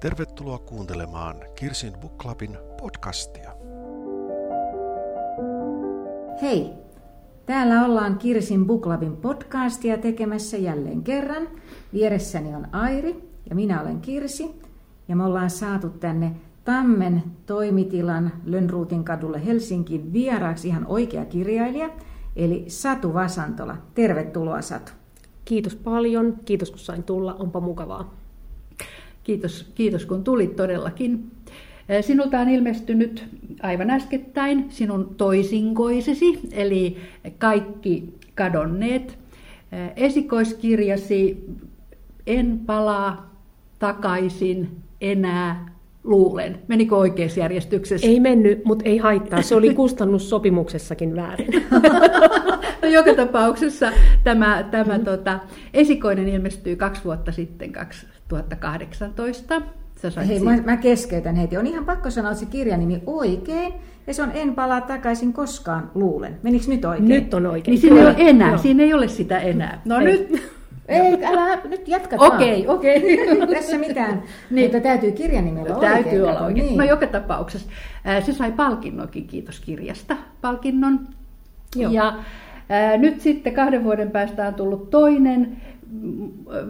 Tervetuloa kuuntelemaan Kirsin Book Clubin podcastia. Hei! Täällä ollaan Kirsin Book Clubin podcastia tekemässä jälleen kerran. Vieressäni on Airi ja minä olen Kirsi. Ja me ollaan saatu tänne Tammen toimitilan Lönnruutin kadulle Helsinkiin vieraaksi ihan oikea kirjailija, eli Satu Vasantola. Tervetuloa Satu. Kiitos paljon, kiitos kun sain tulla, onpa mukavaa. Kiitos, kiitos kun tulit todellakin. Sinulta on ilmestynyt aivan äskettäin sinun toisinkoisesi, eli kaikki kadonneet. Esikoiskirjasi En palaa takaisin enää luulen. Menikö oikeassa järjestyksessä? Ei mennyt, mutta ei haittaa. Se oli kustannussopimuksessakin väärin. no, joka tapauksessa tämä, tämä mm. tota, esikoinen ilmestyi kaksi vuotta sitten, 2018. Hei, mä, mä keskeytän heti. On ihan pakko sanoa se kirjanimi oikein. Ja se on En palaa takaisin koskaan, luulen. Menikö nyt oikein? Nyt on oikein. Niin siinä ei ole enää, no. siinä ei ole sitä enää. No ei. nyt. Ei, älä, nyt jatkataan. Okei, okay, okei. Okay. Tässä mitään, niin. mutta täytyy kirjanimi olla Täytyy oikein. olla oikein. Niin. No joka tapauksessa. Se sai palkinnonkin, kiitos kirjasta, palkinnon. Joo. Ja ää, nyt sitten kahden vuoden päästä on tullut toinen.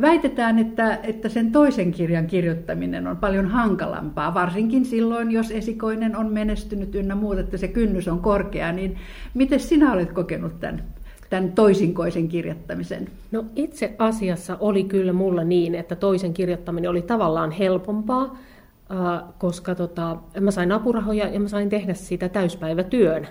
Väitetään, että, että sen toisen kirjan kirjoittaminen on paljon hankalampaa, varsinkin silloin, jos esikoinen on menestynyt ynnä muuta, että se kynnys on korkea. Niin miten sinä olet kokenut tämän tämän toisinkoisen kirjoittamisen? No itse asiassa oli kyllä mulla niin, että toisen kirjoittaminen oli tavallaan helpompaa, koska tota, mä sain apurahoja ja mä sain tehdä sitä täyspäivätyön.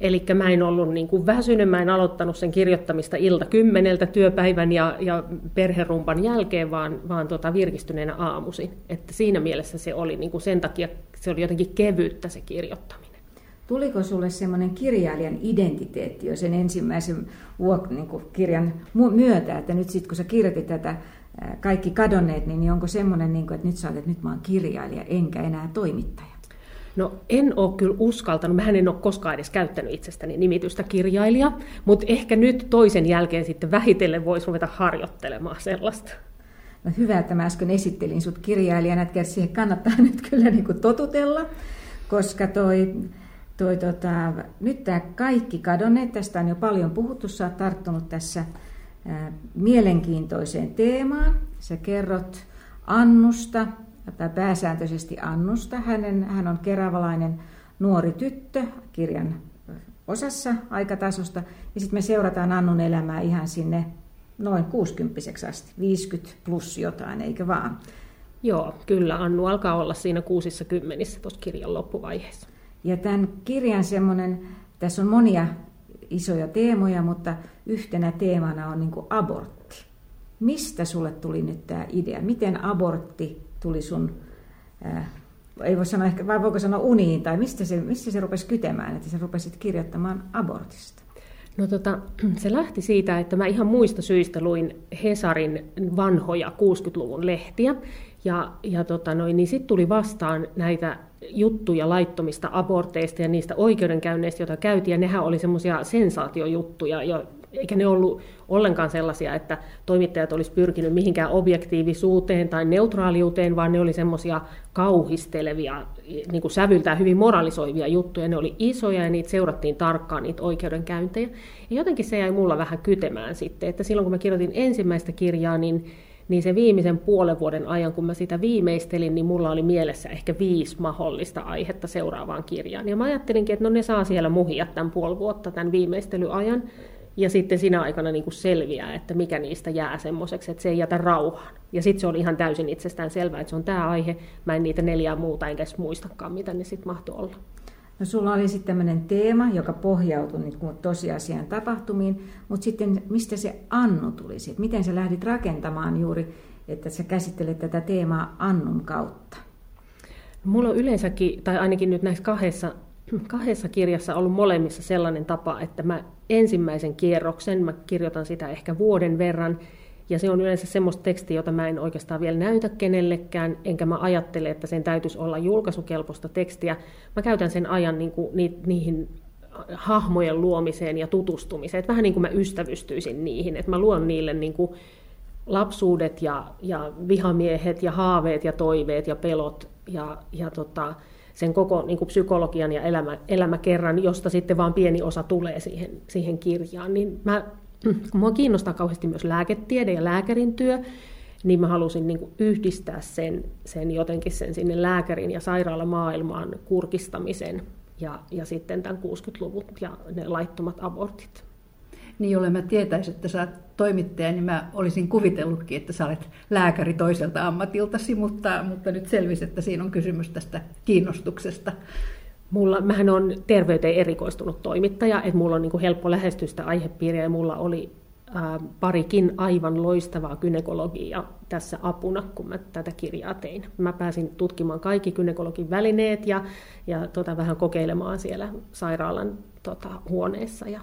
Eli mä en ollut niin kuin väsynyt, mä en aloittanut sen kirjoittamista ilta kymmeneltä työpäivän ja, ja perherumpan jälkeen, vaan, vaan tota virkistyneenä aamuisin. Että siinä mielessä se oli niin kuin sen takia, se oli jotenkin kevyttä se kirjoittaminen. Tuliko sulle semmoinen kirjailijan identiteetti jo sen ensimmäisen vuok, niin kirjan myötä, että nyt sitten kun sä kirjoitit tätä kaikki kadonneet, niin onko semmoinen, niin kuin, että nyt sä olet, että nyt mä oon kirjailija enkä enää toimittaja? No en ole kyllä uskaltanut, mä en ole koskaan edes käyttänyt itsestäni nimitystä kirjailija, mutta ehkä nyt toisen jälkeen sitten vähitellen voisi ruveta harjoittelemaan sellaista. No hyvä, että mä äsken esittelin sut kirjailijana, että siihen kannattaa nyt kyllä niin kuin totutella, koska toi toi, tota, nyt tämä kaikki kadonneet, tästä on jo paljon puhuttu, sä oot tarttunut tässä mielenkiintoiseen teemaan. Sä kerrot Annusta, tai pääsääntöisesti Annusta. Hänen, hän on keravalainen nuori tyttö kirjan osassa aikatasosta. Ja sitten me seurataan Annun elämää ihan sinne noin 60 asti, 50 plus jotain, eikö vaan? Joo, kyllä. Annu alkaa olla siinä kuusissa kymmenissä tuossa kirjan loppuvaiheessa. Ja tämän kirjan semmoinen, tässä on monia isoja teemoja, mutta yhtenä teemana on niin abortti. Mistä sulle tuli nyt tämä idea? Miten abortti tuli sun, ää, ei voi sanoa ehkä, vai voiko sanoa uniin, tai mistä se, mistä se rupesi kytemään, että sä rupesit kirjoittamaan abortista? No tota, se lähti siitä, että mä ihan muista syistä luin Hesarin vanhoja 60-luvun lehtiä, ja, ja tota noin, niin sitten tuli vastaan näitä juttuja laittomista aborteista ja niistä oikeudenkäynneistä, joita käytiin, ja nehän oli semmoisia sensaatiojuttuja, jo, eikä ne ollut ollenkaan sellaisia, että toimittajat olisi pyrkinyt mihinkään objektiivisuuteen tai neutraaliuteen, vaan ne oli semmoisia kauhistelevia, niin kuin sävyltään hyvin moralisoivia juttuja. Ne oli isoja ja niitä seurattiin tarkkaan, niitä oikeudenkäyntejä. Ja jotenkin se jäi mulla vähän kytemään sitten, että silloin kun mä kirjoitin ensimmäistä kirjaa, niin niin se viimeisen puolen vuoden ajan, kun mä sitä viimeistelin, niin mulla oli mielessä ehkä viisi mahdollista aihetta seuraavaan kirjaan. Ja mä ajattelinkin, että no ne saa siellä muhia tämän puoli vuotta, tämän viimeistelyajan, ja sitten siinä aikana niin kuin selviää, että mikä niistä jää semmoiseksi, että se ei jätä rauhaan. Ja sitten se on ihan täysin itsestään selvää, että se on tämä aihe. Mä en niitä neljää muuta enkä edes muistakaan, mitä ne sitten mahtoi olla. No sulla oli sitten tämmöinen teema, joka pohjautui niin kuin tosiasian tapahtumiin, mutta sitten mistä se Annu tuli sitten? Miten sä lähdit rakentamaan juuri, että sä käsittelet tätä teemaa Annun kautta? No, mulla on yleensäkin, tai ainakin nyt näissä kahdessa, kahdessa kirjassa ollut molemmissa sellainen tapa, että mä ensimmäisen kierroksen, mä kirjoitan sitä ehkä vuoden verran, ja se on yleensä semmoista tekstiä, jota mä en oikeastaan vielä näytä kenellekään, enkä mä ajattele, että sen täytyisi olla julkaisukelpoista tekstiä. Mä käytän sen ajan niin kuin, ni, niihin hahmojen luomiseen ja tutustumiseen. Että vähän niin kuin mä ystävystyisin niihin, että mä luon niille niin kuin lapsuudet ja, ja vihamiehet ja haaveet ja toiveet ja pelot ja, ja tota, sen koko niin kuin psykologian ja elämä, elämäkerran, josta sitten vain pieni osa tulee siihen, siihen kirjaan. Niin mä, kun mua kiinnostaa kauheasti myös lääketiede ja lääkärin työ, niin mä halusin niin kuin yhdistää sen, sen jotenkin sen sinne lääkärin ja sairaalamaailmaan kurkistamisen ja, ja sitten tämän 60-luvun ja ne laittomat abortit. Niin jolle mä tietäisin, että sä oot toimittaja, niin mä olisin kuvitellutkin, että sä olet lääkäri toiselta ammatiltasi, mutta, mutta nyt selvisi, että siinä on kysymys tästä kiinnostuksesta. Mulla, mähän on terveyteen erikoistunut toimittaja, että mulla on niin kuin helppo lähestyä sitä aihepiiriä ja mulla oli ää, parikin aivan loistavaa kynekologia tässä apuna, kun mä tätä kirjaa tein. Mä pääsin tutkimaan kaikki kynekologin välineet ja, ja tota, vähän kokeilemaan siellä sairaalan tota, huoneessa ja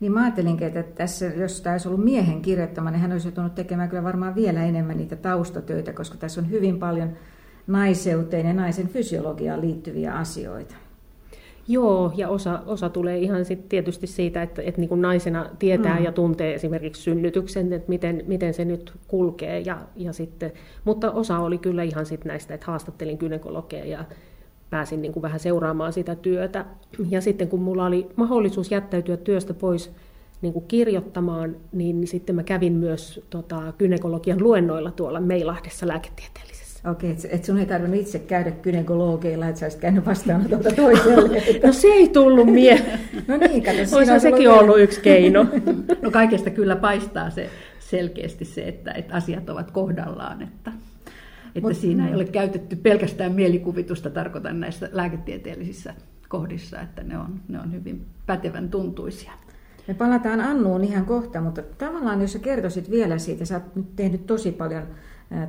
niin mä ajattelinkin, että tässä, jos tämä olisi ollut miehen kirjoittama, niin hän olisi joutunut tekemään kyllä varmaan vielä enemmän niitä taustatöitä, koska tässä on hyvin paljon naiseuteen ja naisen fysiologiaan liittyviä asioita. Joo, ja osa, osa tulee ihan sit tietysti siitä, että, että niin kuin naisena tietää mm. ja tuntee esimerkiksi synnytyksen, että miten, miten se nyt kulkee. Ja, ja sitten, mutta osa oli kyllä ihan sit näistä, että haastattelin gynekologeja ja pääsin niin kuin vähän seuraamaan sitä työtä. Ja sitten kun mulla oli mahdollisuus jättäytyä työstä pois niin kuin kirjoittamaan, niin sitten mä kävin myös tota, gynekologian luennoilla tuolla Meilahdessa lääketieteellisessä. Okei, että et sun ei tarvinnut itse käydä gynekologeilla, että sä olisit käynyt vastaanotolta toiselle. no se ei tullut mieleen. no niin, kato, Olisi sekin ollut, ollut yksi keino. no kaikesta kyllä paistaa se selkeästi se, että, että asiat ovat kohdallaan. Että... Että Mut, siinä ei ole käytetty pelkästään mielikuvitusta, tarkoitan näissä lääketieteellisissä kohdissa, että ne on, ne on hyvin pätevän tuntuisia. Me palataan Annuun ihan kohta, mutta tavallaan jos sä kertoisit vielä siitä, sä oot nyt tehnyt tosi paljon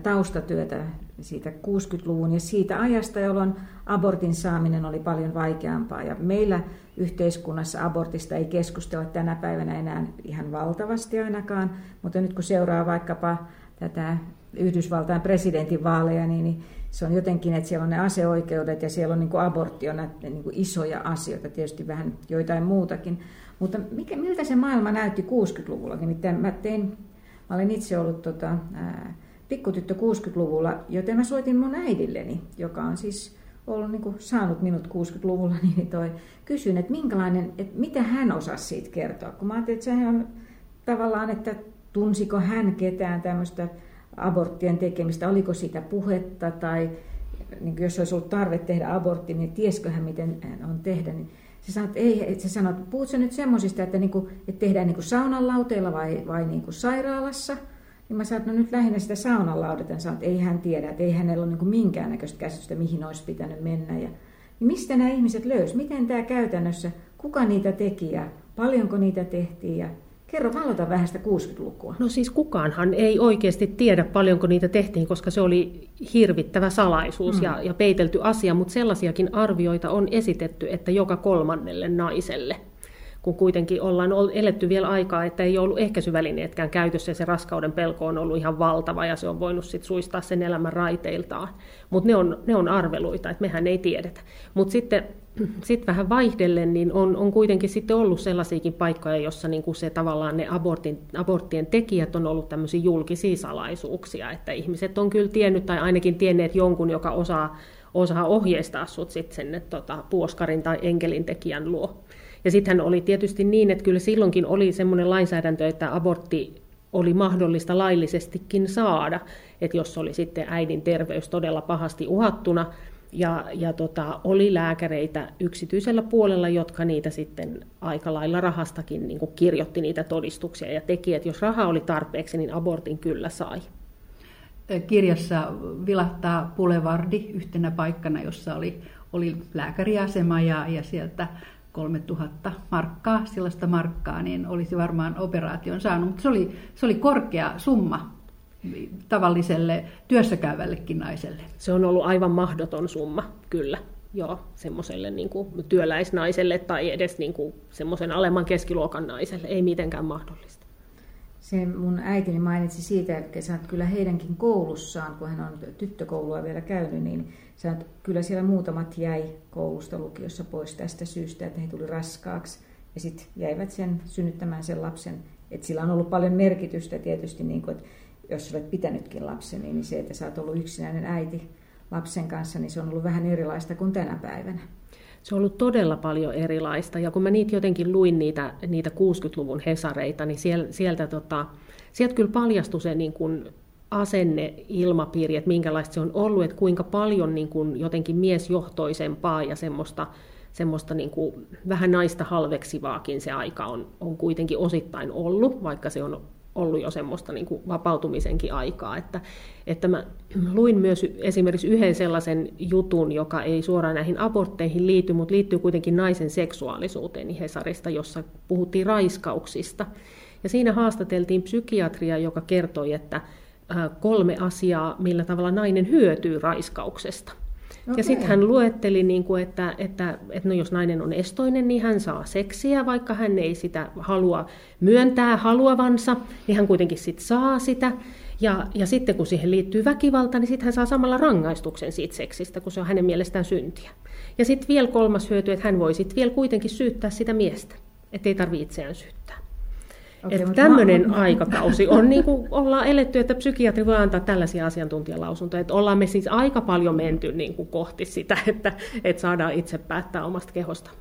taustatyötä siitä 60-luvun ja siitä ajasta, jolloin abortin saaminen oli paljon vaikeampaa. Ja meillä yhteiskunnassa abortista ei keskustella tänä päivänä enää ihan valtavasti ainakaan, mutta nyt kun seuraa vaikkapa tätä Yhdysvaltain presidentinvaaleja, niin, niin se on jotenkin, että siellä on ne aseoikeudet ja siellä on niin kuin abortti on näitä niin kuin isoja asioita, tietysti vähän joitain muutakin. Mutta mikä, miltä se maailma näytti 60-luvulla? Nimittäin mä tein, mä olen itse ollut tota, ää, pikkutyttö 60-luvulla, joten mä soitin mun äidilleni, joka on siis ollut niin kuin, saanut minut 60-luvulla, niin toi, kysyin, että minkälainen, että mitä hän osasi siitä kertoa. Kun mä ajattelin, että sehän on tavallaan, että tunsiko hän ketään tämmöistä aborttien tekemistä, oliko siitä puhetta tai niin jos olisi ollut tarve tehdä abortti, niin tiesikö hän, miten hän on tehdä. Niin se sanoi, että, ei, se sanoi, että puhutko nyt semmoisista, että, niin kuin, että tehdään niin kuin saunan lauteilla vai, vai niin kuin sairaalassa. Niin mä sanoin, että no nyt lähinnä sitä saunan laudetta. Sanoin, että ei hän tiedä, että ei hänellä ole niin minkäännäköistä käsitystä, mihin olisi pitänyt mennä. Ja, niin mistä nämä ihmiset löysivät? Miten tämä käytännössä, kuka niitä teki ja paljonko niitä tehtiin ja Kerro, valota vähän sitä 60-lukua. No siis kukaanhan ei oikeasti tiedä paljonko niitä tehtiin, koska se oli hirvittävä salaisuus mm. ja, ja peitelty asia, mutta sellaisiakin arvioita on esitetty, että joka kolmannelle naiselle kun kuitenkin ollaan eletty vielä aikaa, että ei ollut ehkäisyvälineetkään käytössä ja se raskauden pelko on ollut ihan valtava ja se on voinut sit suistaa sen elämän raiteiltaan. Mutta ne on, ne on arveluita, että mehän ei tiedetä. Mutta sitten sit vähän vaihdellen, niin on, on kuitenkin sitten ollut sellaisiakin paikkoja, jossa niin kuin se tavallaan ne abortin, aborttien tekijät on ollut tämmöisiä julkisia salaisuuksia, että ihmiset on kyllä tiennyt tai ainakin tienneet jonkun, joka osaa, osaa ohjeistaa sut sitten sen tota, puoskarin tai enkelin tekijän luo. Ja sittenhän oli tietysti niin, että kyllä silloinkin oli semmoinen lainsäädäntö, että abortti oli mahdollista laillisestikin saada, että jos oli sitten äidin terveys todella pahasti uhattuna, ja, ja tota, oli lääkäreitä yksityisellä puolella, jotka niitä sitten aika lailla rahastakin niin kirjoitti niitä todistuksia ja teki, että jos raha oli tarpeeksi, niin abortin kyllä sai. Kirjassa vilahtaa Pulevardi yhtenä paikkana, jossa oli, oli lääkäriasema ja, ja sieltä 3000 markkaa, sellaista markkaa, niin olisi varmaan operaation saanut. Mutta se oli, se oli korkea summa tavalliselle työssäkäyvällekin naiselle. Se on ollut aivan mahdoton summa, kyllä. Joo, semmoiselle niin kuin työläisnaiselle tai edes niin kuin semmoisen alemman keskiluokan naiselle. Ei mitenkään mahdollista. Se mun äitini mainitsi siitä, että sä kyllä heidänkin koulussaan, kun hän on tyttökoulua vielä käynyt, niin sä kyllä siellä muutamat jäi koulusta lukiossa pois tästä syystä, että he tuli raskaaksi. Ja sitten jäivät sen synnyttämään sen lapsen. Että sillä on ollut paljon merkitystä tietysti, niin kuin, että jos olet pitänytkin lapseni, niin se, että sä oot ollut yksinäinen äiti lapsen kanssa, niin se on ollut vähän erilaista kuin tänä päivänä. Se on ollut todella paljon erilaista, ja kun mä niitä jotenkin luin niitä, niitä 60-luvun hesareita, niin sieltä, sieltä, tota, sieltä kyllä paljastui se niin kuin asenne, ilmapiiri, että minkälaista se on ollut, että kuinka paljon niin kuin jotenkin miesjohtoisempaa ja semmoista, semmoista niin kuin vähän naista halveksivaakin se aika on, on kuitenkin osittain ollut, vaikka se on ollut jo semmoista niin kuin vapautumisenkin aikaa. Että, että mä luin myös esimerkiksi yhden sellaisen jutun, joka ei suoraan näihin abortteihin liity, mutta liittyy kuitenkin naisen seksuaalisuuteen Hesarista, jossa puhuttiin raiskauksista. Ja siinä haastateltiin psykiatria, joka kertoi, että kolme asiaa, millä tavalla nainen hyötyy raiskauksesta. Okay. Ja sitten hän luetteli, niin kuin, että, että, että no jos nainen on estoinen, niin hän saa seksiä, vaikka hän ei sitä halua myöntää haluavansa, niin hän kuitenkin sit saa sitä. Ja, ja sitten kun siihen liittyy väkivalta, niin sitten hän saa samalla rangaistuksen siitä seksistä, kun se on hänen mielestään syntiä. Ja sitten vielä kolmas hyöty, että hän voi sitten vielä kuitenkin syyttää sitä miestä, ettei tarvitse itseään syyttää. Okay, että tämmöinen mä... aikakausi on niin kuin ollaan eletty, että psykiatri voi antaa tällaisia asiantuntijalausuntoja, että ollaan me siis aika paljon menty niin kuin kohti sitä, että, että saadaan itse päättää omasta kehosta.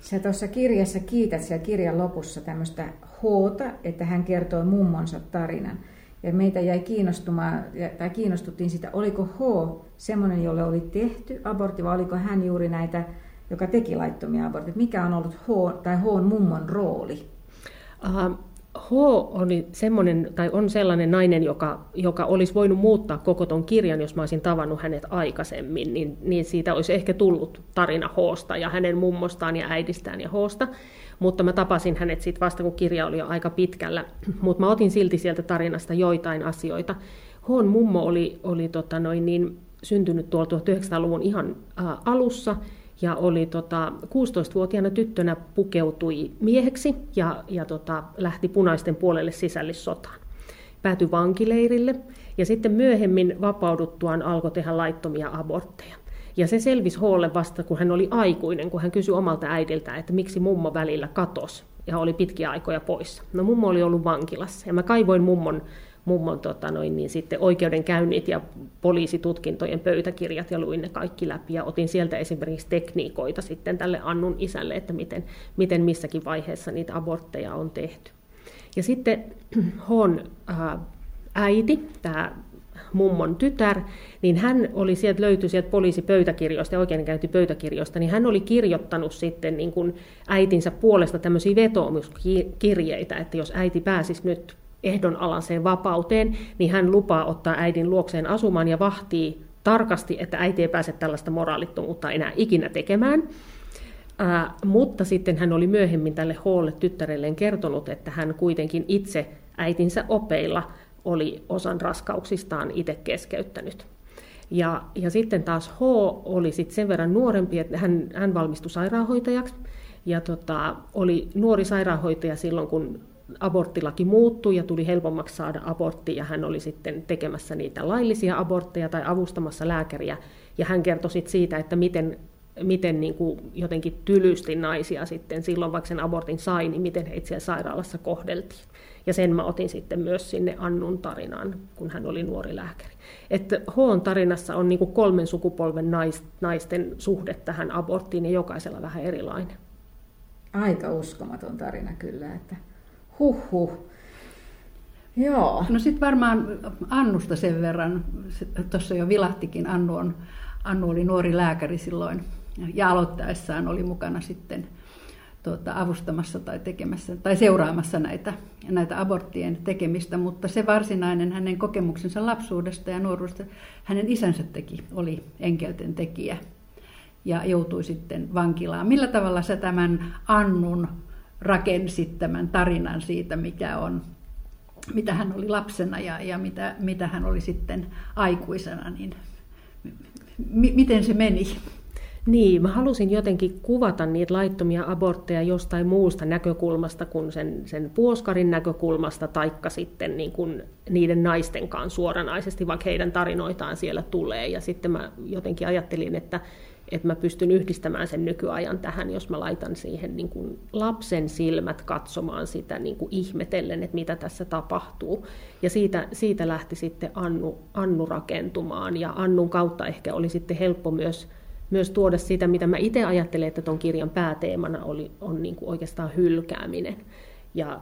Sä tuossa kirjassa kiität siellä kirjan lopussa tämmöistä Hoota, että hän kertoi mummonsa tarinan. Ja meitä jäi kiinnostumaan, tai kiinnostuttiin sitä, oliko H semmoinen, jolle oli tehty abortti, vai oliko hän juuri näitä, joka teki laittomia abortteja. Mikä on ollut H, tai H mummon rooli? H oli semmoinen, tai on sellainen nainen, joka, joka olisi voinut muuttaa koko ton kirjan, jos mä olisin tavannut hänet aikaisemmin, niin, niin siitä olisi ehkä tullut tarina Hoosta ja hänen mummostaan ja äidistään ja Hoosta. Mutta mä tapasin hänet sitten vasta, kun kirja oli jo aika pitkällä. Mutta mä otin silti sieltä tarinasta joitain asioita. Hoon mummo oli, oli tota noin niin, syntynyt tuolla 1900-luvun ihan ä, alussa, ja oli tota, 16-vuotiaana tyttönä pukeutui mieheksi ja, ja tota, lähti punaisten puolelle sisällissotaan. Päätyi vankileirille ja sitten myöhemmin vapauduttuaan alkoi tehdä laittomia abortteja. Ja se selvisi Hoolle vasta, kun hän oli aikuinen, kun hän kysyi omalta äidiltä, että miksi mummo välillä katosi ja oli pitkiä aikoja poissa. No mummo oli ollut vankilassa ja mä kaivoin mummon mummon tota noin, niin sitten oikeudenkäynnit ja poliisitutkintojen pöytäkirjat ja luin ne kaikki läpi ja otin sieltä esimerkiksi tekniikoita sitten tälle Annun isälle, että miten, miten missäkin vaiheessa niitä abortteja on tehty. Ja sitten Hon äh, äiti, tämä mummon tytär, niin hän oli sieltä, löytyi sieltä poliisipöytäkirjoista ja oikeudenkäyntipöytäkirjoista, niin hän oli kirjoittanut sitten niin kuin äitinsä puolesta tämmöisiä vetoomuskirjeitä, että jos äiti pääsisi nyt ehdonalaiseen vapauteen, niin hän lupaa ottaa äidin luokseen asumaan ja vahtii tarkasti, että äiti ei pääse tällaista moraalittomuutta enää ikinä tekemään. Ää, mutta sitten hän oli myöhemmin tälle Hoolle tyttärelleen kertonut, että hän kuitenkin itse äitinsä opeilla oli osan raskauksistaan itse keskeyttänyt. Ja, ja sitten taas H oli sitten sen verran nuorempi, että hän, hän valmistui sairaanhoitajaksi ja tota, oli nuori sairaanhoitaja silloin, kun aborttilaki muuttui ja tuli helpommaksi saada abortti ja hän oli sitten tekemässä niitä laillisia abortteja tai avustamassa lääkäriä ja hän kertoi sitten siitä, että miten, miten niin kuin jotenkin tylysti naisia sitten silloin, vaikka sen abortin sai, niin miten heitä siellä sairaalassa kohdeltiin. Ja sen mä otin sitten myös sinne Annun tarinaan, kun hän oli nuori lääkäri. Että Hoon tarinassa on niin kuin kolmen sukupolven naisten suhde tähän aborttiin ja jokaisella vähän erilainen. Aika uskomaton tarina kyllä, että Huhhuh. Joo. No sitten varmaan Annusta sen verran, tuossa jo vilahtikin, Annu, on, Annu oli nuori lääkäri silloin ja aloittaessaan oli mukana sitten tuota, avustamassa tai tekemässä tai seuraamassa näitä, näitä aborttien tekemistä, mutta se varsinainen hänen kokemuksensa lapsuudesta ja nuoruudesta, hänen isänsä teki, oli enkelten tekijä ja joutui sitten vankilaan. Millä tavalla sä tämän Annun rakensit tämän tarinan siitä, mikä on, mitä hän oli lapsena ja, ja mitä, mitä hän oli sitten aikuisena, niin m- miten se meni? Niin, mä halusin jotenkin kuvata niitä laittomia abortteja jostain muusta näkökulmasta kuin sen, sen puoskarin näkökulmasta, taikka sitten niin kuin niiden naistenkaan suoranaisesti, vaikka heidän tarinoitaan siellä tulee. Ja sitten mä jotenkin ajattelin, että että mä pystyn yhdistämään sen nykyajan tähän, jos mä laitan siihen niin kuin lapsen silmät katsomaan sitä niin kuin ihmetellen, että mitä tässä tapahtuu. Ja siitä, siitä lähti sitten Annu, Annu rakentumaan, ja Annun kautta ehkä oli sitten helppo myös, myös tuoda sitä, mitä mä itse ajattelen, että tuon kirjan pääteemana oli, on niin kuin oikeastaan hylkääminen. Ja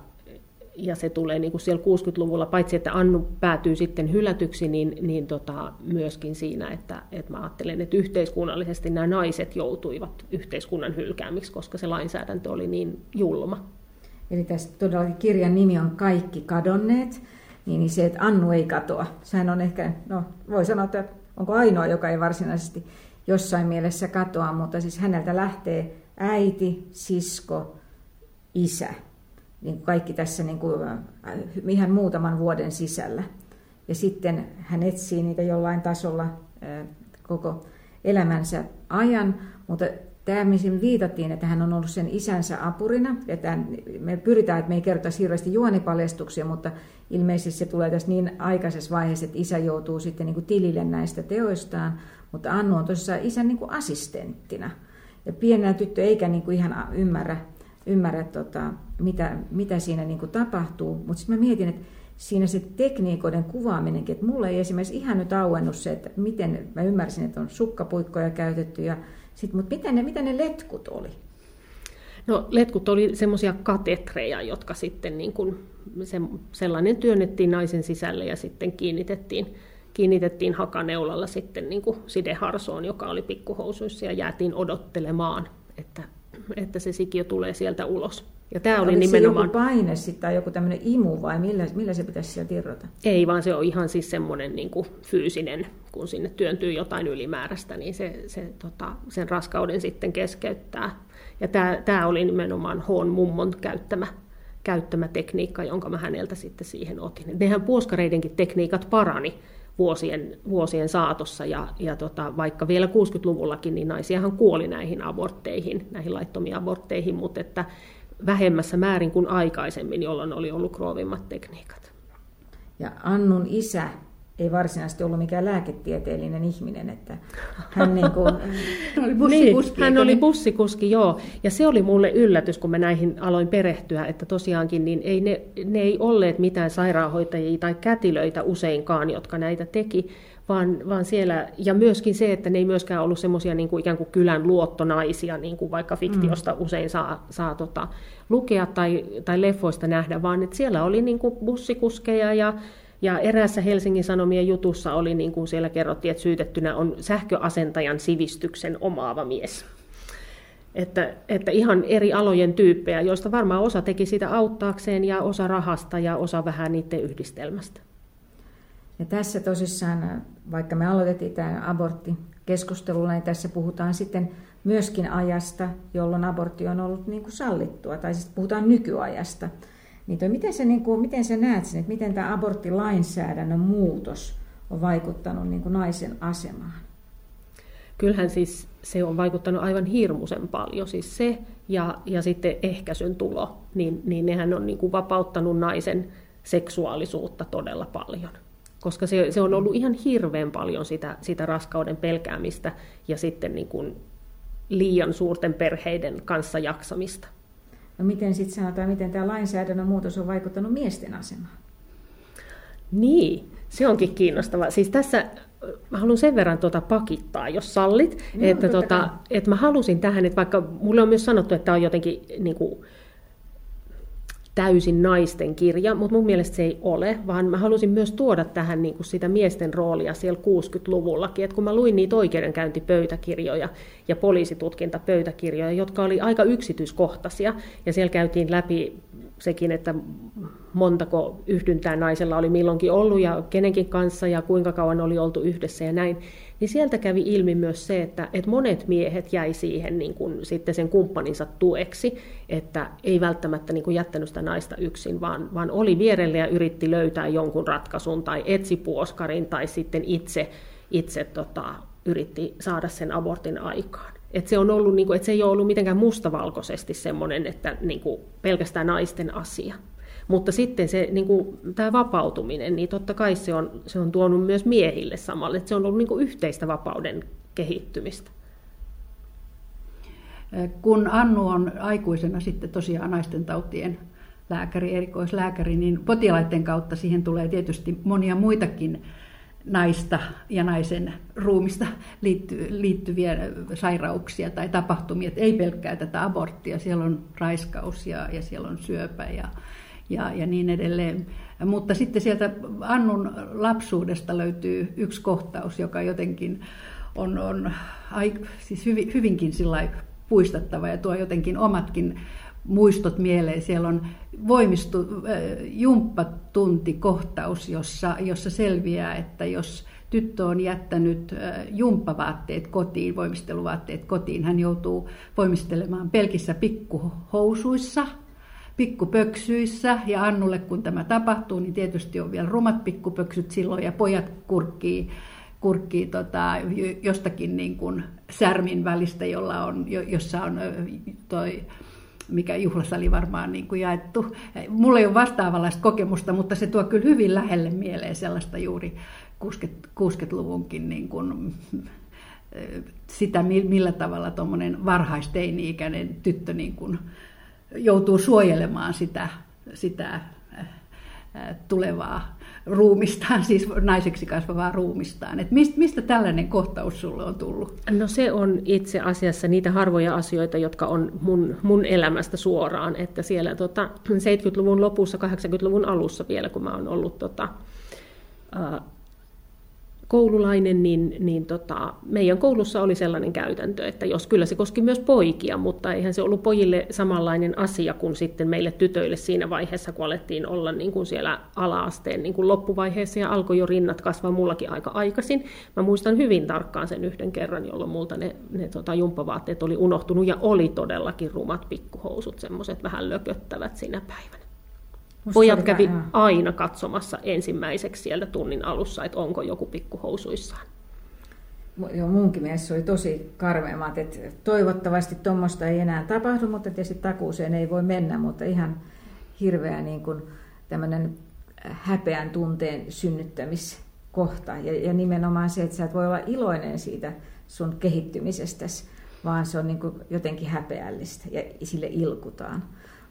ja se tulee niin kuin siellä 60-luvulla, paitsi että Annu päätyy sitten hylätyksi, niin, niin tota, myöskin siinä, että, että mä ajattelen, että yhteiskunnallisesti nämä naiset joutuivat yhteiskunnan hylkäämiksi, koska se lainsäädäntö oli niin julma. Eli tässä todellakin kirjan nimi on Kaikki kadonneet, niin se, että Annu ei katoa. Sehän on ehkä, no voi sanoa, että onko ainoa, joka ei varsinaisesti jossain mielessä katoa, mutta siis häneltä lähtee äiti, sisko, isä niin kaikki tässä niin kuin, äh, ihan muutaman vuoden sisällä. Ja sitten hän etsii niitä jollain tasolla äh, koko elämänsä ajan, mutta tämä, mihin viitattiin, että hän on ollut sen isänsä apurina. Että me pyritään, että me ei kerrota hirveästi juonipaljastuksia, mutta ilmeisesti se tulee tässä niin aikaisessa vaiheessa, että isä joutuu sitten niin kuin tilille näistä teoistaan, mutta Annu on tosiaan isän niin kuin assistenttina. Ja pienenä tyttö eikä niin kuin ihan ymmärrä ymmärrä, tota, mitä, mitä siinä niin kuin tapahtuu. Mutta sitten mä mietin, että siinä se tekniikoiden kuvaaminenkin, että mulle ei esimerkiksi ihan nyt auennut se, että miten, mä ymmärsin, että on sukkapuikkoja käytetty, ja sit, mutta mitä ne, mitä ne letkut oli? No letkut oli semmoisia katetreja, jotka sitten niin kuin, se, sellainen työnnettiin naisen sisälle ja sitten kiinnitettiin, kiinnitettiin hakaneulalla sitten niin kuin sideharsoon, joka oli pikkuhousuissa ja jäätiin odottelemaan, että että se sikiö tulee sieltä ulos. Ja tämä oli nimenomaan... se joku paine sitten tai joku tämmöinen imu vai millä, millä se pitäisi sieltä irrota? Ei, vaan se on ihan siis semmoinen niin kuin fyysinen, kun sinne työntyy jotain ylimääräistä, niin se, se tota, sen raskauden sitten keskeyttää. Ja tämä, tämä oli nimenomaan Hoon mummon käyttämä, käyttämä tekniikka, jonka mä häneltä sitten siihen otin. Nehän puoskareidenkin tekniikat parani vuosien, vuosien saatossa. Ja, ja tota, vaikka vielä 60-luvullakin, niin naisiahan kuoli näihin abortteihin, näihin laittomiin abortteihin, mutta että vähemmässä määrin kuin aikaisemmin, jolloin oli ollut kroovimmat tekniikat. Ja Annun isä ei varsinaisesti ollut mikään lääketieteellinen ihminen, että hän, niin kuin, hän oli bussikuski. Niin, hän oli bussikuski, joo. Ja se oli mulle yllätys, kun mä näihin aloin perehtyä, että tosiaankin niin ei ne, ne ei olleet mitään sairaanhoitajia tai kätilöitä useinkaan, jotka näitä teki, vaan, vaan siellä, ja myöskin se, että ne ei myöskään ollut semmoisia niin kuin ikään kuin kylän luottonaisia, niin kuin vaikka fiktiosta mm. usein saa, saa tota, lukea tai, tai leffoista nähdä, vaan että siellä oli niin kuin bussikuskeja ja ja eräässä Helsingin Sanomien jutussa oli, niin kuin siellä kerrottiin, että syytettynä on sähköasentajan sivistyksen omaava mies. Että, että ihan eri alojen tyyppejä, joista varmaan osa teki sitä auttaakseen ja osa rahasta ja osa vähän niiden yhdistelmästä. Ja tässä tosissaan, vaikka me aloitettiin tämä abortti keskustelulla, niin tässä puhutaan sitten myöskin ajasta, jolloin abortti on ollut niin kuin sallittua, tai siis puhutaan nykyajasta. Niin toi, miten, sä, niin kuin, miten sä näet sen, että miten tämä aborttilainsäädännön muutos on vaikuttanut niin kuin naisen asemaan? Kyllähän siis se on vaikuttanut aivan hirmuisen paljon. Siis se ja, ja sitten ehkäisyn tulo, niin, niin nehän on niin kuin vapauttanut naisen seksuaalisuutta todella paljon. Koska se, se on ollut ihan hirveän paljon sitä, sitä raskauden pelkäämistä ja sitten niin kuin liian suurten perheiden kanssa jaksamista. No miten sitten sanotaan, miten tämä lainsäädännön muutos on vaikuttanut miesten asemaan? Niin, se onkin kiinnostavaa. Siis tässä mä haluan sen verran tuota pakittaa, jos sallit, no, että, tuota, että mä halusin tähän, että vaikka mulle on myös sanottu, että tämä on jotenkin niin kuin, täysin naisten kirja, mutta mun mielestä se ei ole, vaan mä halusin myös tuoda tähän niin kuin sitä miesten roolia siellä 60-luvullakin, että kun mä luin niitä oikeudenkäyntipöytäkirjoja ja poliisitutkintapöytäkirjoja, jotka oli aika yksityiskohtaisia, ja siellä käytiin läpi sekin, että montako yhdyntää naisella oli milloinkin ollut ja kenenkin kanssa ja kuinka kauan oli oltu yhdessä ja näin, niin sieltä kävi ilmi myös se, että, että monet miehet jäi siihen niin kuin, sitten sen kumppaninsa tueksi, että ei välttämättä niin kuin jättänyt sitä naista yksin, vaan, vaan oli vierelle ja yritti löytää jonkun ratkaisun tai etsi puoskarin tai sitten itse, itse tota, yritti saada sen abortin aikaan. Et se, on ollut, niin kuin, että se ei ole ollut mitenkään mustavalkoisesti semmoinen, että niin kuin, pelkästään naisten asia. Mutta sitten se, niin kuin, tämä vapautuminen, niin totta kai se on, se on tuonut myös miehille samalle, että se on ollut niin kuin, yhteistä vapauden kehittymistä. Kun Annu on aikuisena sitten tosiaan naisten tautien lääkäri, erikoislääkäri, niin potilaiden kautta siihen tulee tietysti monia muitakin naista ja naisen ruumista liittyviä sairauksia tai tapahtumia. Ei pelkkää tätä aborttia, siellä on raiskaus ja, ja siellä on syöpä ja, ja, ja niin edelleen. Mutta sitten sieltä Annun lapsuudesta löytyy yksi kohtaus, joka jotenkin on, on ai, siis hyvin, hyvinkin puistattava ja tuo jotenkin omatkin muistot mieleen. Siellä on voimistu, äh, jumppatuntikohtaus, jossa, jossa selviää, että jos tyttö on jättänyt äh, jumppavaatteet kotiin, voimisteluvaatteet kotiin, hän joutuu voimistelemaan pelkissä pikkuhousuissa, pikkupöksyissä ja Annulle kun tämä tapahtuu, niin tietysti on vielä rumat pikkupöksyt silloin ja pojat kurkkii, kurkkii tota, jostakin niin kuin särmin välistä, jolla on, jossa on toi mikä juhlassa oli varmaan niin kuin jaettu. Mulla ei ole vastaavanlaista kokemusta, mutta se tuo kyllä hyvin lähelle mieleen sellaista juuri 60-luvunkin niin kuin, sitä, millä tavalla tuommoinen varhaisteini-ikäinen tyttö niin kuin joutuu suojelemaan sitä, sitä tulevaa ruumistaan, siis naiseksi kasvavaa ruumistaan. Et mistä, mistä tällainen kohtaus sulle on tullut? No se on itse asiassa niitä harvoja asioita, jotka on mun, mun elämästä suoraan. Että siellä tota, 70-luvun lopussa, 80-luvun alussa vielä, kun mä oon ollut tota, koululainen, niin, niin tota, meidän koulussa oli sellainen käytäntö, että jos kyllä se koski myös poikia, mutta eihän se ollut pojille samanlainen asia kuin sitten meille tytöille siinä vaiheessa, kun alettiin olla niin kuin siellä ala-asteen niin kuin loppuvaiheessa ja alkoi jo rinnat kasvaa mullakin aika aikaisin. Mä muistan hyvin tarkkaan sen yhden kerran, jolloin multa ne, ne tota, jumppavaatteet oli unohtunut ja oli todellakin rumat pikkuhousut, semmoiset vähän lököttävät siinä päivänä. Musta Pojat kävi ihan... aina katsomassa ensimmäiseksi sieltä tunnin alussa, että onko joku pikkuhousuissaan. Joo, munkin mielestä se oli tosi karmeamat, että toivottavasti tuommoista ei enää tapahdu, mutta tietysti takuuseen ei voi mennä, mutta ihan hirveä niin kuin tämmöinen häpeän tunteen synnyttämiskohta. Ja, ja nimenomaan se, että sä et voi olla iloinen siitä sun kehittymisestäsi, vaan se on niin kuin jotenkin häpeällistä ja sille ilkutaan.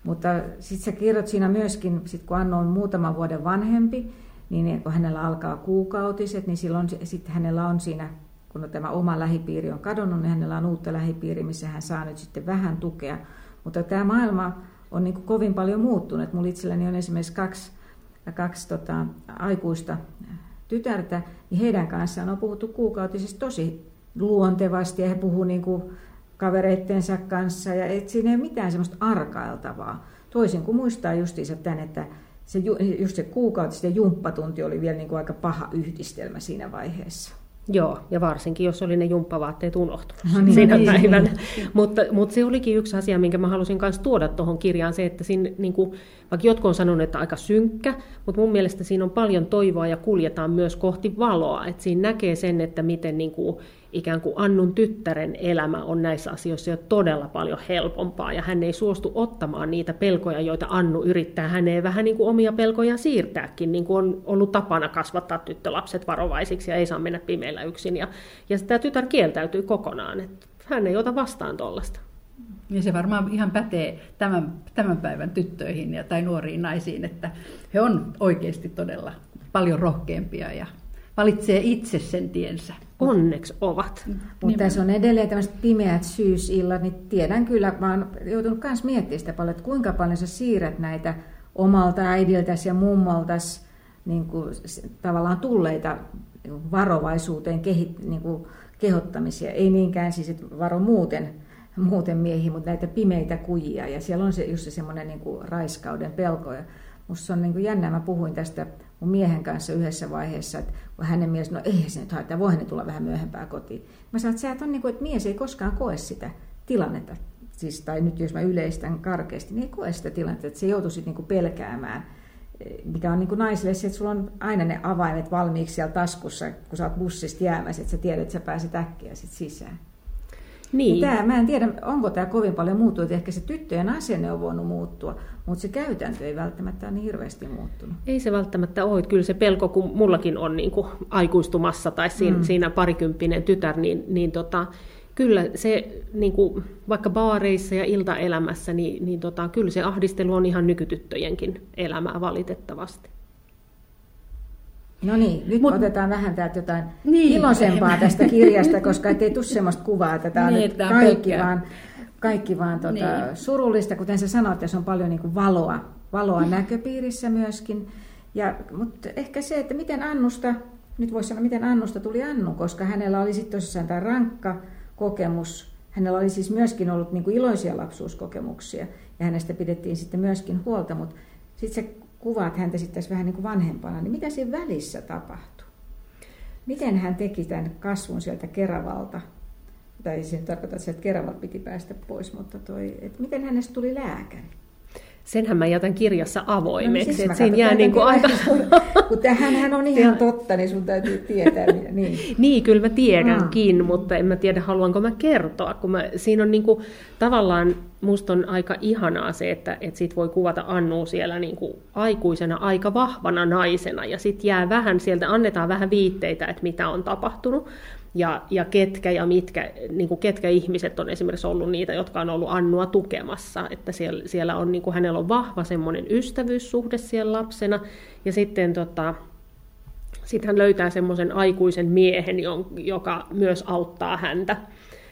Mutta sitten sä kerrot siinä myöskin, sit kun Anno on muutaman vuoden vanhempi, niin kun hänellä alkaa kuukautiset, niin silloin sitten hänellä on siinä, kun tämä oma lähipiiri on kadonnut, niin hänellä on uutta lähipiiri, missä hän saa nyt sitten vähän tukea. Mutta tämä maailma on niin kovin paljon muuttunut. Mulla itselläni on esimerkiksi kaksi, kaksi tota, aikuista tytärtä, niin heidän kanssaan on puhuttu kuukautisista tosi luontevasti ja he puhuu niin kuin kavereittensa kanssa ja et siinä ei ole mitään semmoista arkailtavaa. Toisin kuin muistaa justiinsa tämän, että se, just se kuukautis ja jumppatunti oli vielä niin kuin aika paha yhdistelmä siinä vaiheessa. Joo, ja varsinkin jos oli ne jumppavaatteet unohtunut no niin, siinä niin, päivänä. Niin. Mutta, mutta se olikin yksi asia, minkä mä halusin myös tuoda tuohon kirjaan, se, että siinä, niin kuin, vaikka jotkut on sanonut, että aika synkkä, mutta mun mielestä siinä on paljon toivoa ja kuljetaan myös kohti valoa. Että siinä näkee sen, että miten niin kuin, ikään kuin Annun tyttären elämä on näissä asioissa jo todella paljon helpompaa, ja hän ei suostu ottamaan niitä pelkoja, joita Annu yrittää häneen vähän niin kuin omia pelkoja siirtääkin, niin kuin on ollut tapana kasvattaa tyttölapset varovaisiksi ja ei saa mennä pimeillä yksin, ja, ja tämä tytär kieltäytyy kokonaan, että hän ei ota vastaan tuollaista. Ja se varmaan ihan pätee tämän, tämän päivän tyttöihin ja, tai nuoriin naisiin, että he on oikeasti todella paljon rohkeampia ja valitsee itse sen tiensä. Onneksi ovat. Mutta tässä on edelleen tämmöiset pimeät syysillat, niin tiedän kyllä, mä oon joutunut myös miettimään sitä paljon, että kuinka paljon sä siirrät näitä omalta äidiltäsi ja mummoltas niin kuin, tavallaan tulleita varovaisuuteen kehit, niin kuin, kehottamisia. Ei niinkään siis, että varo muuten, muuten miehiä, mutta näitä pimeitä kujia. Ja siellä on se, just se semmoinen niin kuin, raiskauden pelko. Ja musta se on niin kuin jännä, mä puhuin tästä mun miehen kanssa yhdessä vaiheessa, että kun hänen mielestä, no ei se nyt haittaa, voihan ne tulla vähän myöhempää kotiin. Mä sanoin, että sä et on niin kuin, että mies ei koskaan koe sitä tilannetta, siis, tai nyt jos mä yleistän karkeasti, niin ei koe sitä tilannetta, että se joutuisi niin kuin pelkäämään, mikä on niin kuin naisille se, että sulla on aina ne avaimet valmiiksi siellä taskussa, kun sä oot bussista jäämässä, että sä tiedät, että sä pääset äkkiä sit sisään. Niin. Tämä, mä en tiedä, onko tämä kovin paljon muuttunut. Ehkä se tyttöjen asenne on voinut muuttua, mutta se käytäntö ei välttämättä ole niin hirveästi muuttunut. Ei se välttämättä ole. Kyllä se pelko, kun mullakin on niin kuin aikuistumassa tai siinä, mm. siinä parikymppinen tytär, niin, niin tota, kyllä se niin kuin, vaikka baareissa ja iltaelämässä, niin, niin tota, kyllä se ahdistelu on ihan nykytyttöjenkin elämää valitettavasti. No niin, nyt Mut, otetaan vähän täältä jotain niin, iloisempaa tästä kirjasta, koska ei tule sellaista kuvaa, että tämä on niin, nyt kaikki vaan, kaikki vaan tota, niin. surullista. Kuten sä sanoit, tässä on paljon niin kuin valoa, valoa näköpiirissä myöskin. Ja, mutta ehkä se, että miten Annusta, nyt voisi sanoa, miten Annusta tuli Annu, koska hänellä oli sitten tosissaan tämä rankka kokemus. Hänellä oli siis myöskin ollut niin kuin iloisia lapsuuskokemuksia ja hänestä pidettiin sitten myöskin huolta, mutta sitten se kuvaat häntä sitten tässä vähän niin kuin vanhempana, niin mitä siinä välissä tapahtui? Miten hän teki tämän kasvun sieltä Keravalta? Tai se tarkoittaa, että sieltä Keravalta piti päästä pois, mutta toi, että miten hänestä tuli lääkäri? Senhän mä jätän kirjassa avoimeksi. No, siis että siinä jää niin kuin aika... Kun tämähän on ihan totta, niin sun täytyy tietää. Niin, niin kyllä mä tiedänkin, mm. mutta en mä tiedä, haluanko mä kertoa. Kun mä, siinä on niin kuin, tavallaan, musta on aika ihanaa se, että, että sit voi kuvata Annu siellä niin kuin aikuisena aika vahvana naisena, ja sitten jää vähän sieltä, annetaan vähän viitteitä, että mitä on tapahtunut ja, ja ketkä ja mitkä, niin kuin ketkä ihmiset on esimerkiksi ollut niitä, jotka on ollut Annua tukemassa, että siellä, siellä on, niin kuin hänellä on vahva semmoinen ystävyyssuhde siellä lapsena, ja sitten tota, sit hän löytää semmoisen aikuisen miehen, joka myös auttaa häntä,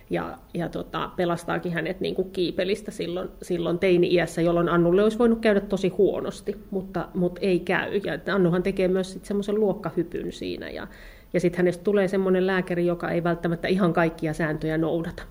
ja, ja tota, pelastaakin hänet niin kuin kiipelistä silloin, silloin teini-iässä, jolloin Annulle olisi voinut käydä tosi huonosti, mutta, mutta ei käy. Ja Annuhan tekee myös semmoisen luokkahypyn siinä, ja, ja sitten hänestä tulee semmoinen lääkäri, joka ei välttämättä ihan kaikkia sääntöjä noudata.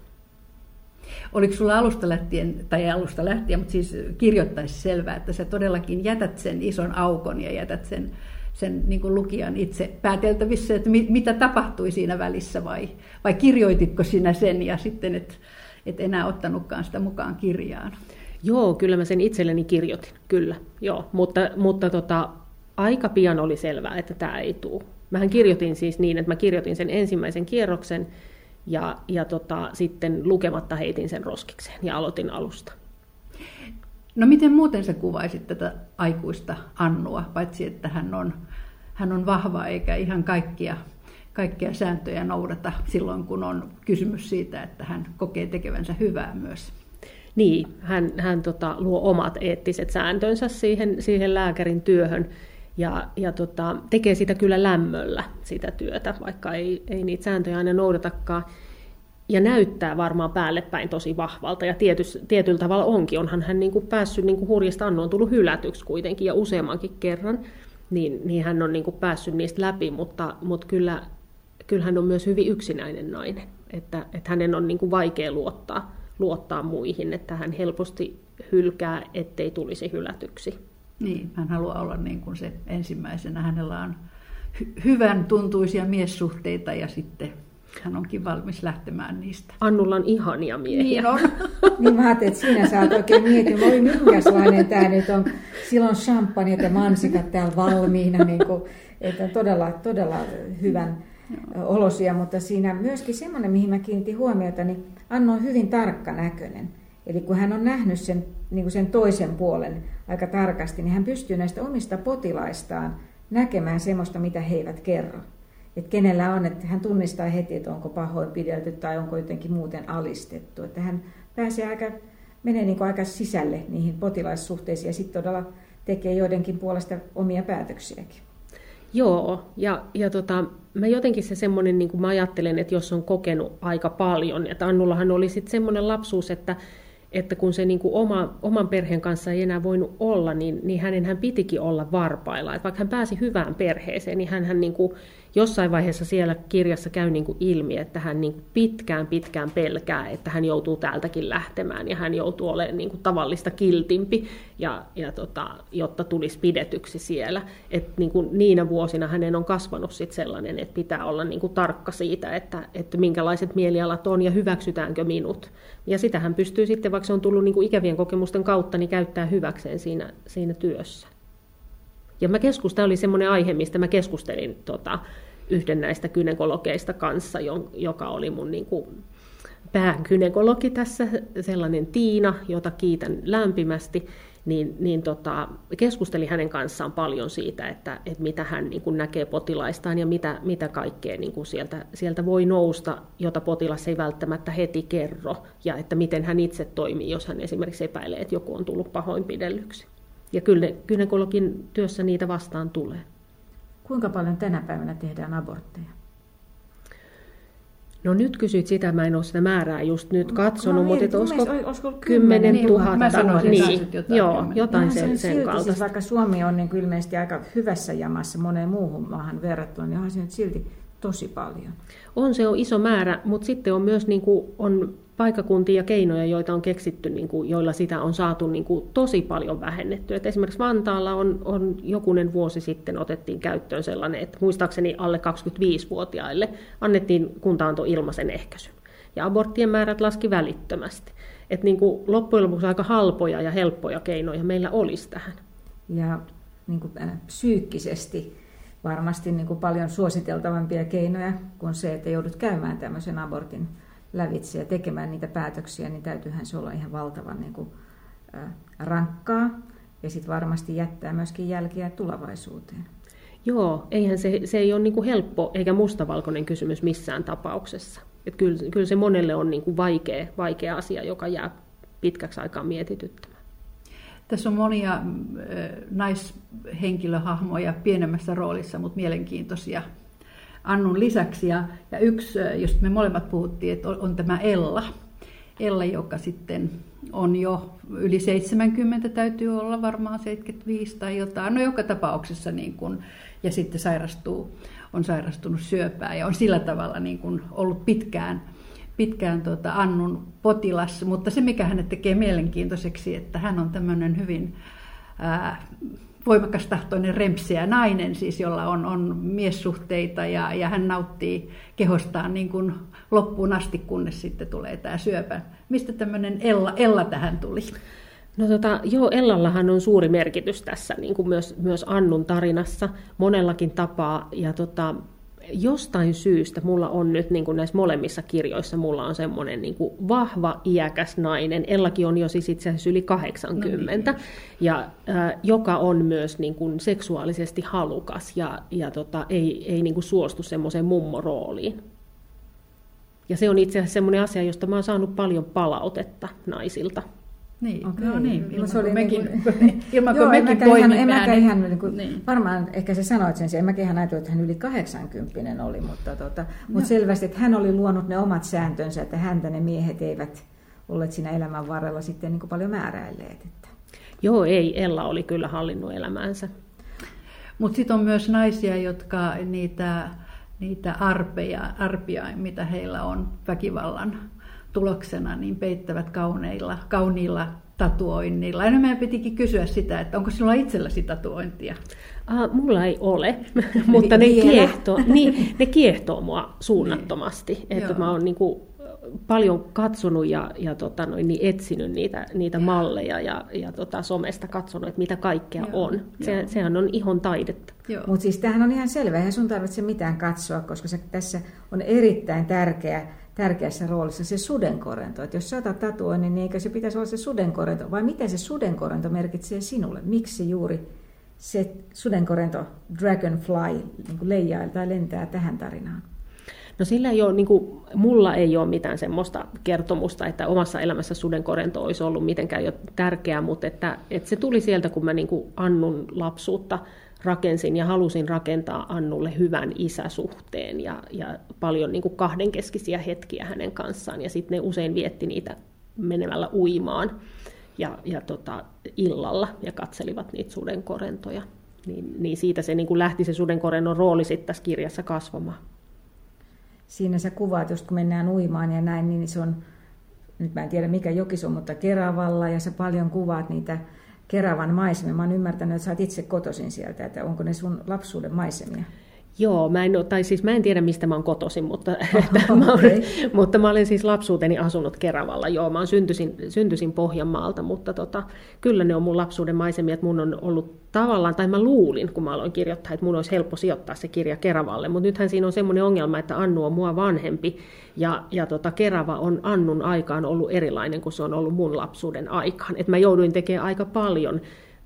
Oliko sulla alusta lähtien, tai alusta lähtien, mutta siis kirjoittaisi selvää, että sä todellakin jätät sen ison aukon ja jätät sen, sen niin kuin lukijan itse pääteltävissä, että mit, mitä tapahtui siinä välissä vai, vai kirjoititko sinä sen ja sitten et, et enää ottanutkaan sitä mukaan kirjaan? Joo, kyllä mä sen itselleni kirjoitin, kyllä, joo, mutta, mutta tota, aika pian oli selvää, että tämä ei tule Mähän kirjoitin siis niin, että mä kirjoitin sen ensimmäisen kierroksen ja, ja tota, sitten lukematta heitin sen roskikseen ja aloitin alusta. No miten muuten sä kuvaisit tätä aikuista Annua, paitsi että hän on, hän on vahva eikä ihan kaikkia, kaikkia sääntöjä noudata silloin, kun on kysymys siitä, että hän kokee tekevänsä hyvää myös. Niin, hän, hän tota, luo omat eettiset sääntönsä siihen, siihen lääkärin työhön ja, ja tota, tekee sitä kyllä lämmöllä, sitä työtä, vaikka ei, ei niitä sääntöjä aina noudatakaan. Ja näyttää varmaan päälle päin tosi vahvalta, ja tietys, tietyllä tavalla onkin. Onhan hän niin kuin päässyt niin kuin hurjasta Annu on tullut hylätyksi kuitenkin, ja useammankin kerran, niin, niin hän on niin kuin päässyt niistä läpi, mutta, mutta kyllä, kyllä hän on myös hyvin yksinäinen nainen. Että, että hänen on niin kuin vaikea luottaa, luottaa muihin, että hän helposti hylkää, ettei tulisi hylätyksi. Niin, hän haluaa olla niin kuin se ensimmäisenä. Hänellä on hy- hyvän tuntuisia miessuhteita ja sitten hän onkin valmis lähtemään niistä. Annulla on ihania miehiä. Niin on. niin mä ajattelin, että siinä sä oot oikein mietin, oi minkälainen tämä nyt on. Silloin champagne ja mansikat täällä valmiina, niin kuin, että todella, todella hyvän olosia, mutta siinä myöskin semmoinen, mihin mä kiinnitin huomiota, niin Annu on hyvin tarkka näköinen. Eli kun hän on nähnyt sen, niin kuin sen toisen puolen aika tarkasti, niin hän pystyy näistä omista potilaistaan näkemään semmoista, mitä he eivät kerro. Että kenellä on, että hän tunnistaa heti, että onko pahoinpidelty tai onko jotenkin muuten alistettu. Että hän pääsee aika, menee niin kuin aika sisälle niihin potilaissuhteisiin ja sitten todella tekee joidenkin puolesta omia päätöksiäkin. Joo, ja, ja tota, mä jotenkin se semmoinen, niin kuin mä ajattelen, että jos on kokenut aika paljon, että Annullahan oli sitten semmoinen lapsuus, että että kun se niin kuin oma, oman perheen kanssa ei enää voinut olla, niin, niin hänen hän pitikin olla varpailla. Että vaikka hän pääsi hyvään perheeseen, niin hän, hän niin kuin jossain vaiheessa siellä kirjassa käy niin kuin ilmi, että hän niin kuin pitkään pitkään pelkää, että hän joutuu täältäkin lähtemään ja hän joutuu olemaan niin kuin tavallista kiltimpi, ja, ja tota, jotta tulisi pidetyksi siellä. Et niin kuin niinä vuosina hänen on kasvanut sit sellainen, että pitää olla niin kuin tarkka siitä, että, että minkälaiset mielialat on ja hyväksytäänkö minut. Ja sitä hän pystyy sitten, vaikka se on tullut niin kuin ikävien kokemusten kautta, niin käyttää hyväkseen siinä, siinä työssä. Ja mä keskustelin, oli semmoinen aihe, mistä mä keskustelin tota, yhden näistä kynekologeista kanssa, joka oli mun niin kuin, pääkynekologi tässä, sellainen Tiina, jota kiitän lämpimästi, niin, niin tota, keskusteli hänen kanssaan paljon siitä, että, että mitä hän niin kuin näkee potilaistaan ja mitä, mitä kaikkea niin kuin sieltä, sieltä voi nousta, jota potilas ei välttämättä heti kerro, ja että miten hän itse toimii, jos hän esimerkiksi epäilee, että joku on tullut pahoinpidellyksi. Ja kyllä gynekologin työssä niitä vastaan tulee. Kuinka paljon tänä päivänä tehdään abortteja? No nyt kysyit sitä, mä en ole sitä määrää just nyt katsonut, no, mutta että olisiko olisiko 10 niin, 000? mä sanoisin niin, jotain joo, jotain sen, se sen silti, kaltaista. Siis vaikka Suomi on niin ilmeisesti aika hyvässä jamassa moneen muuhun maahan verrattuna, niin onhan se nyt silti tosi paljon. On se on iso määrä, mutta sitten on myös niin kuin, on paikakuntia ja keinoja, joita on keksitty, niin kuin, joilla sitä on saatu niin kuin, tosi paljon vähennettyä. Et esimerkiksi Vantaalla on, on jokunen vuosi sitten otettiin käyttöön sellainen, että muistaakseni alle 25-vuotiaille annettiin kunta antoi ilmaisen ehkäisyn. Ja aborttien määrät laski välittömästi. Et niin kuin, loppujen lopuksi aika halpoja ja helppoja keinoja meillä olisi tähän. Ja niin kuin, äh, psyykkisesti varmasti niin kuin paljon suositeltavampia keinoja kuin se, että joudut käymään tämmöisen abortin lävitse ja tekemään niitä päätöksiä, niin täytyyhän se olla ihan valtavan niin kuin, äh, rankkaa ja sitten varmasti jättää myöskin jälkiä tulevaisuuteen. Joo, eihän se, se ei ole niin kuin helppo eikä mustavalkoinen kysymys missään tapauksessa. Et kyllä, kyllä se monelle on niin kuin vaikea, vaikea asia, joka jää pitkäksi aikaa mietityttämään. Tässä on monia äh, naishenkilöhahmoja pienemmässä roolissa, mutta mielenkiintoisia Annun lisäksi. Ja, ja yksi, josta me molemmat puhuttiin, että on, on tämä Ella. Ella, joka sitten on jo yli 70, täytyy olla varmaan 75 tai jotain. No joka tapauksessa niin kun, ja sitten sairastuu, on sairastunut syöpää ja on sillä tavalla niin kun ollut pitkään, pitkään tuota Annun potilas. Mutta se, mikä hänet tekee mielenkiintoiseksi, että hän on tämmöinen hyvin ää, voimakas tahtoinen rempsiä nainen, siis jolla on, on miessuhteita ja, ja hän nauttii kehostaan niin kuin loppuun asti, kunnes sitten tulee tämä syöpä. Mistä tämmöinen Ella, Ella tähän tuli? No tota, joo, Ellallahan on suuri merkitys tässä, niin kuin myös, myös Annun tarinassa monellakin tapaa. Ja tota, jostain syystä mulla on nyt niin kuin näissä molemmissa kirjoissa, mulla on semmoinen niin kuin vahva, iäkäs nainen. Ellakin on jo siis itse asiassa yli 80, no niin. ja, äh, joka on myös niin kuin seksuaalisesti halukas ja, ja tota, ei, ei niin kuin suostu semmoiseen mummorooliin. Ja se on itse asiassa semmoinen asia, josta mä oon saanut paljon palautetta naisilta. Niin, Okei. no niin, No ilman se oli kuin mekin, niin ilman Joo, kuin mekin ihan, en poimimme mäkään ihan, niin kuin, Niin. varmaan ehkä se sanoit sen, en mäkään ihan ajatellut, että hän yli 80 oli, mutta, tota, mutta selvästi, että hän oli luonut ne omat sääntönsä, että häntä ne miehet eivät olleet siinä elämän varrella sitten niin kuin paljon määräilleet. Että. Joo, ei, Ella oli kyllä hallinnut elämäänsä. Mutta sitten on myös naisia, jotka niitä, niitä arpeja, arpia, mitä heillä on väkivallan tuloksena, niin peittävät kauneilla, kauniilla tatuoinnilla. Ja meidän pitikin kysyä sitä, että onko sinulla itselläsi tatuointia? Ah, mulla ei ole, mutta ne, Vielä. kiehtoo, niin, ne kiehtoo mua suunnattomasti. Niin. että Joo. mä oon niinku paljon katsonut ja, ja tota noin, niin etsinyt niitä, niitä malleja ja, ja tota somesta katsonut, että mitä kaikkea Joo, on. Se, joo. sehän on ihon taidetta. Mutta siis tämähän on ihan selvä, eihän sun tarvitse mitään katsoa, koska se, tässä on erittäin tärkeä, tärkeässä roolissa se sudenkorento. Että jos sä otat tatuoinnin, niin eikö se pitäisi olla se sudenkorento, vai mitä se sudenkorento merkitsee sinulle? Miksi juuri se sudenkorento, dragonfly, niin leijaa tai lentää tähän tarinaan? No sillä ei ole, niin kuin, mulla ei ole mitään semmoista kertomusta, että omassa elämässä sudenkorento olisi ollut mitenkään jo tärkeää, mutta että, että se tuli sieltä, kun mä niin kuin Annun lapsuutta rakensin ja halusin rakentaa Annulle hyvän isäsuhteen ja, ja paljon niin kuin kahdenkeskisiä hetkiä hänen kanssaan. Ja sitten ne usein vietti niitä menemällä uimaan ja, ja tota, illalla ja katselivat niitä sudenkorentoja. Niin, niin siitä se niin kuin lähti se sudenkorennon rooli sitten tässä kirjassa kasvamaan. Siinä sä kuvaat, just kun mennään uimaan ja näin, niin se on, nyt mä en tiedä mikä joki se on, mutta Keravalla ja sä paljon kuvaat niitä Keravan maisemia. Mä oon ymmärtänyt, että sä oot itse kotoisin sieltä, että onko ne sun lapsuuden maisemia? Joo, mä en, tai siis mä en tiedä mistä mä oon kotoisin, mutta, että mä olen, mutta mä olen siis lapsuuteni asunut Keravalla. Joo, mä oon syntyisin, syntyisin Pohjanmaalta, mutta tota, kyllä ne on mun lapsuuden maisemia, että mun on ollut tavallaan, tai mä luulin, kun mä aloin kirjoittaa, että mun olisi helppo sijoittaa se kirja Keravalle, mutta nythän siinä on semmoinen ongelma, että Annu on mua vanhempi, ja, ja tota, Kerava on Annun aikaan ollut erilainen kuin se on ollut mun lapsuuden aikaan. Et mä jouduin tekemään aika paljon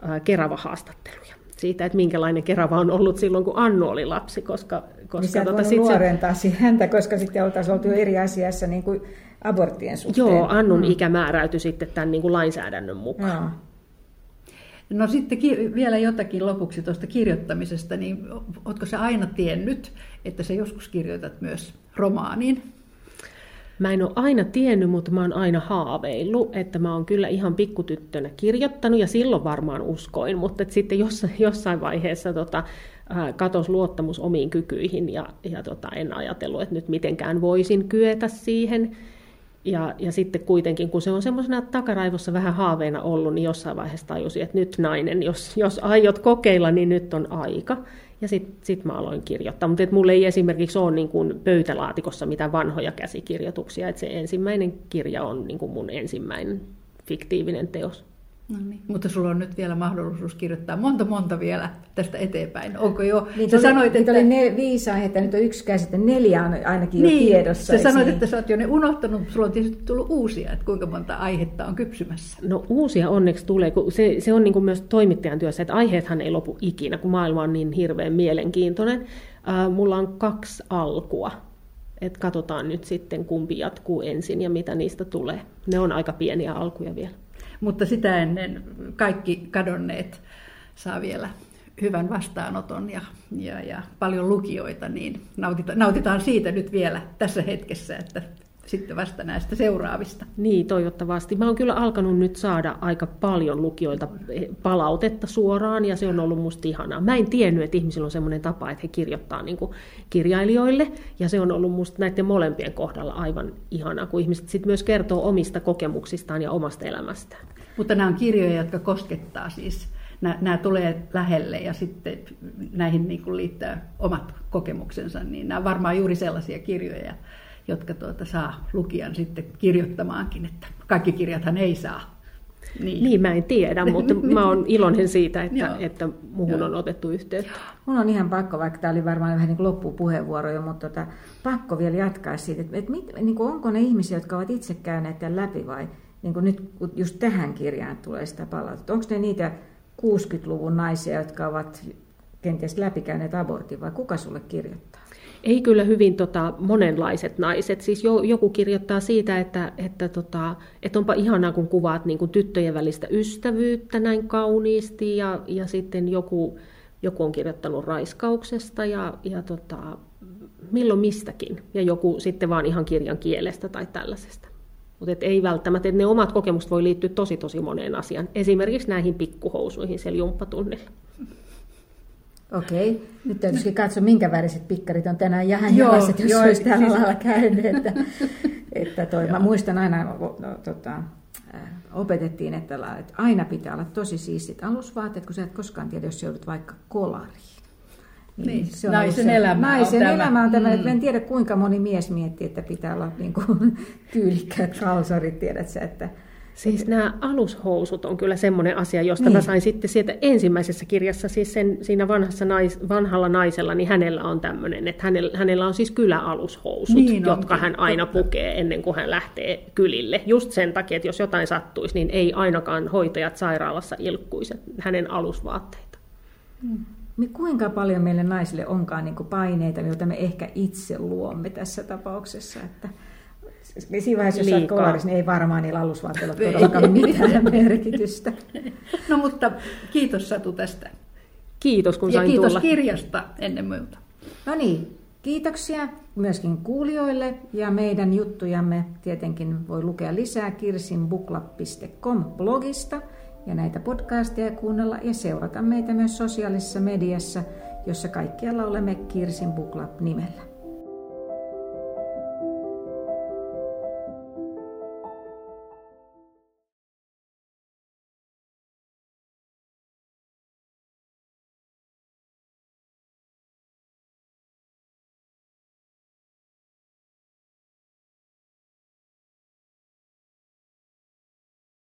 äh, Kerava-haastatteluja siitä, että minkälainen Kerava on ollut silloin, kun Annu oli lapsi. Koska, koska niin tota, sit nuorentaa se... häntä, koska sitten oltaisiin oltu eri asiassa niin kuin aborttien suhteen. Joo, Annun mm. ikä määräytyi sitten tämän niin kuin lainsäädännön mukaan. Joo. No sitten vielä jotakin lopuksi tuosta kirjoittamisesta, niin oletko se aina tiennyt, että sä joskus kirjoitat myös romaanin? Mä en ole aina tiennyt, mutta mä oon aina haaveillut, että mä oon kyllä ihan pikkutyttönä kirjoittanut ja silloin varmaan uskoin, mutta sitten jossain, jossain vaiheessa tota, katos luottamus omiin kykyihin ja, ja tota, en ajatellut, että nyt mitenkään voisin kyetä siihen. Ja, ja sitten kuitenkin, kun se on semmoisena takaraivossa vähän haaveena ollut, niin jossain vaiheessa tajusin, että nyt nainen, jos, jos aiot kokeilla, niin nyt on aika. Ja sitten sit mä aloin kirjoittaa. Mutta mulla ei esimerkiksi ole niin kuin pöytälaatikossa mitään vanhoja käsikirjoituksia. Et se ensimmäinen kirja on niin kuin mun ensimmäinen fiktiivinen teos. No niin. Mutta sulla on nyt vielä mahdollisuus kirjoittaa monta monta vielä tästä eteenpäin. Onko jo? Niin sä oli, sanoit, että... oli ne viisi aihetta, nyt on yksi käsite, neljä on ainakin niin, jo tiedossa. Sä sanoit, niin? että sä oot jo ne unohtanut, mutta sulla on tietysti tullut uusia, että kuinka monta aihetta on kypsymässä. No uusia onneksi tulee, kun se, se on niin kuin myös toimittajan työssä, että aiheethan ei lopu ikinä, kun maailma on niin hirveän mielenkiintoinen. Äh, mulla on kaksi alkua, että katsotaan nyt sitten kumpi jatkuu ensin ja mitä niistä tulee. Ne on aika pieniä alkuja vielä mutta sitä ennen kaikki kadonneet saa vielä hyvän vastaanoton ja, ja, ja paljon lukijoita, niin nautitaan, nautitaan siitä nyt vielä tässä hetkessä, että sitten vasta näistä seuraavista. Niin, toivottavasti. Mä oon kyllä alkanut nyt saada aika paljon lukijoilta palautetta suoraan, ja se on ollut musta ihanaa. Mä en tiennyt, että ihmisillä on semmoinen tapa, että he kirjoittaa niin kirjailijoille, ja se on ollut musta näiden molempien kohdalla aivan ihanaa, kun ihmiset sitten myös kertoo omista kokemuksistaan ja omasta elämästään. Mutta nämä on kirjoja, jotka koskettaa siis nämä, nämä tulee lähelle ja sitten näihin niin kuin liittää omat kokemuksensa, niin nämä on varmaan juuri sellaisia kirjoja, jotka tuota, saa lukijan sitten kirjoittamaankin, että kaikki kirjathan ei saa. Niin. niin, mä en tiedä, mutta mä oon iloinen siitä, että, että muhun Joo. on otettu yhteyttä. Mun on ihan pakko, vaikka tämä oli varmaan vähän niin kuin loppupuheenvuoro jo, mutta tota, pakko vielä jatkaa siitä, että, että mit, niin kuin onko ne ihmisiä, jotka ovat itse käyneet tämän läpi vai niin kuin nyt just tähän kirjaan tulee sitä palautetta. Onko ne niitä 60-luvun naisia, jotka ovat kenties läpikäyneet abortin vai kuka sulle kirjoittaa? Ei kyllä hyvin tota, monenlaiset naiset. Siis jo, joku kirjoittaa siitä, että, että, tota, että onpa ihanaa, kun kuvaat niin kuin tyttöjen välistä ystävyyttä näin kauniisti. Ja, ja sitten joku, joku on kirjoittanut raiskauksesta ja, ja tota, milloin mistäkin. Ja joku sitten vaan ihan kirjan kielestä tai tällaisesta. Mutta ei välttämättä, että ne omat kokemukset voi liittyä tosi tosi moneen asiaan. Esimerkiksi näihin pikkuhousuihin siellä jumppatunnilla. Okei. Nyt täytyisi katsoa, minkä väriset pikkarit on tänään jähän jalaiset, jos joo, olisi tällä siis... lailla käynyt. Että, että toi, mä muistan aina, no, tota, äh, opetettiin, että, että aina pitää olla tosi siistit alusvaatteet, kun sä et koskaan tiedä, jos joudut vaikka kolariin. Niin, niin se on naisen se, elämä naisen on elämä on tämä. Mm. En tiedä, kuinka moni mies miettii, että pitää olla niin kuin, tyylikkäät kalsarit, tiedät sä, että Siis nämä alushousut on kyllä semmoinen asia, josta niin. mä sain sitten sieltä ensimmäisessä kirjassa, siis sen, siinä vanhassa nais, vanhalla naisella, niin hänellä on tämmöinen, että hänellä, hänellä on siis kyläalushousut, niin jotka hän aina totta. pukee ennen kuin hän lähtee kylille. Just sen takia, että jos jotain sattuisi, niin ei ainakaan hoitajat sairaalassa ilkkuisi hänen alusvaatteita. Hmm. Kuinka paljon meille naisille onkaan niin paineita, joita me ehkä itse luomme tässä tapauksessa, että Siinä vaiheessa, jos olet kolarissa, niin ei varmaan niillä alusvaatteilla todellakaan mitään merkitystä. No mutta kiitos Satu tästä. Kiitos kun ja sain kiitos tulla. kirjasta ennen muuta. No niin, kiitoksia myöskin kuulijoille ja meidän juttujamme tietenkin voi lukea lisää kirsinbukla.com blogista ja näitä podcasteja kuunnella ja seurata meitä myös sosiaalisessa mediassa, jossa kaikkialla olemme Kirsin Bukla nimellä.